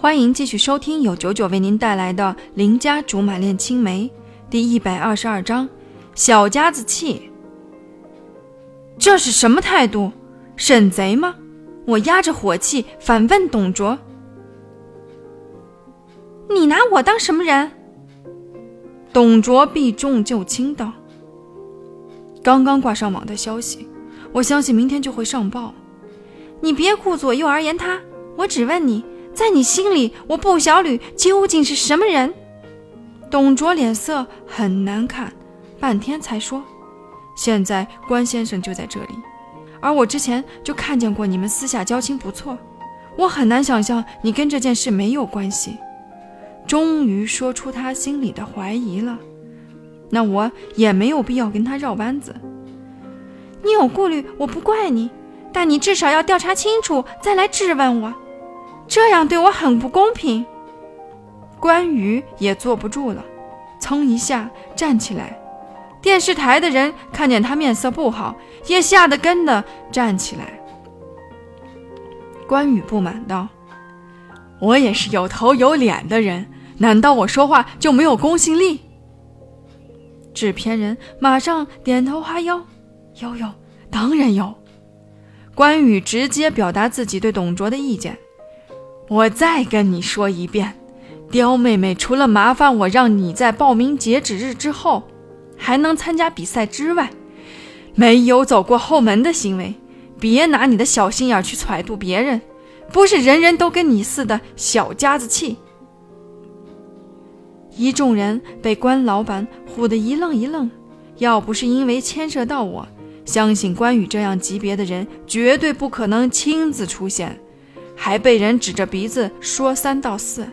欢迎继续收听由九九为您带来的《邻家竹马恋青梅》第一百二十二章：小家子气。这是什么态度？审贼吗？我压着火气反问董卓：“你拿我当什么人？”董卓避重就轻道：“刚刚挂上网的消息，我相信明天就会上报。你别顾左右而言他，我只问你。”在你心里，我步小吕究竟是什么人？董卓脸色很难看，半天才说：“现在关先生就在这里，而我之前就看见过你们私下交情不错，我很难想象你跟这件事没有关系。”终于说出他心里的怀疑了，那我也没有必要跟他绕弯子。你有顾虑，我不怪你，但你至少要调查清楚再来质问我。这样对我很不公平。关羽也坐不住了，噌一下站起来。电视台的人看见他面色不好，也吓得跟着站起来。关羽不满道：“我也是有头有脸的人，难道我说话就没有公信力？”制片人马上点头哈腰：“有有，当然有。”关羽直接表达自己对董卓的意见。我再跟你说一遍，刁妹妹除了麻烦我让你在报名截止日之后还能参加比赛之外，没有走过后门的行为。别拿你的小心眼去揣度别人，不是人人都跟你似的小家子气。一众人被关老板唬得一愣一愣，要不是因为牵涉到我，相信关羽这样级别的人绝对不可能亲自出现。还被人指着鼻子说三道四，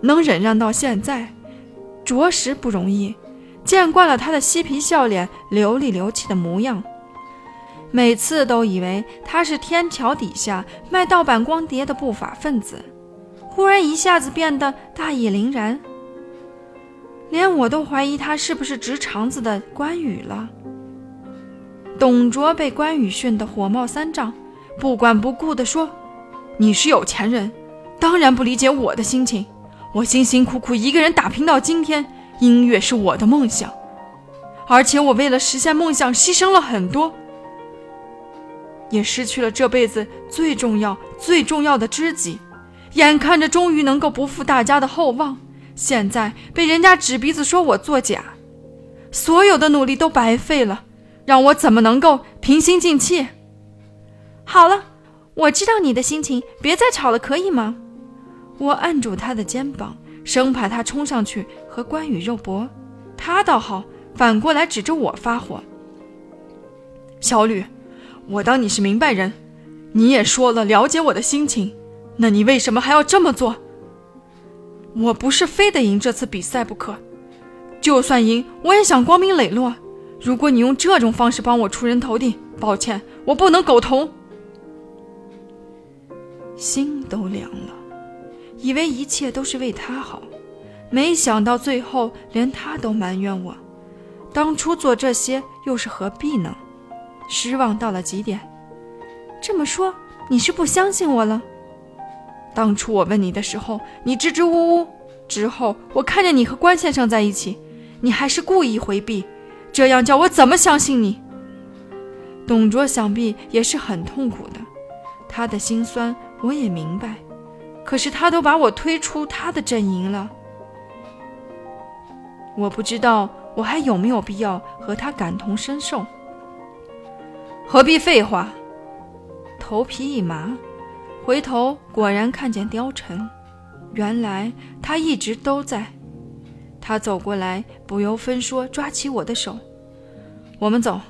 能忍让到现在，着实不容易。见惯了他的嬉皮笑脸、流里流气的模样，每次都以为他是天桥底下卖盗版光碟的不法分子，忽然一下子变得大义凛然，连我都怀疑他是不是直肠子的关羽了。董卓被关羽训得火冒三丈，不管不顾地说。你是有钱人，当然不理解我的心情。我辛辛苦苦一个人打拼到今天，音乐是我的梦想，而且我为了实现梦想牺牲了很多，也失去了这辈子最重要、最重要的知己。眼看着终于能够不负大家的厚望，现在被人家指鼻子说我作假，所有的努力都白费了，让我怎么能够平心静气？好了。我知道你的心情，别再吵了，可以吗？我按住他的肩膀，生怕他冲上去和关羽肉搏。他倒好，反过来指着我发火。小吕，我当你是明白人，你也说了了解我的心情，那你为什么还要这么做？我不是非得赢这次比赛不可，就算赢，我也想光明磊落。如果你用这种方式帮我出人头地，抱歉，我不能苟同。心都凉了，以为一切都是为他好，没想到最后连他都埋怨我，当初做这些又是何必呢？失望到了极点。这么说，你是不相信我了？当初我问你的时候，你支支吾吾；之后我看见你和关先生在一起，你还是故意回避，这样叫我怎么相信你？董卓想必也是很痛苦的，他的心酸。我也明白，可是他都把我推出他的阵营了，我不知道我还有没有必要和他感同身受。何必废话？头皮一麻，回头果然看见貂蝉，原来他一直都在。他走过来，不由分说抓起我的手，我们走。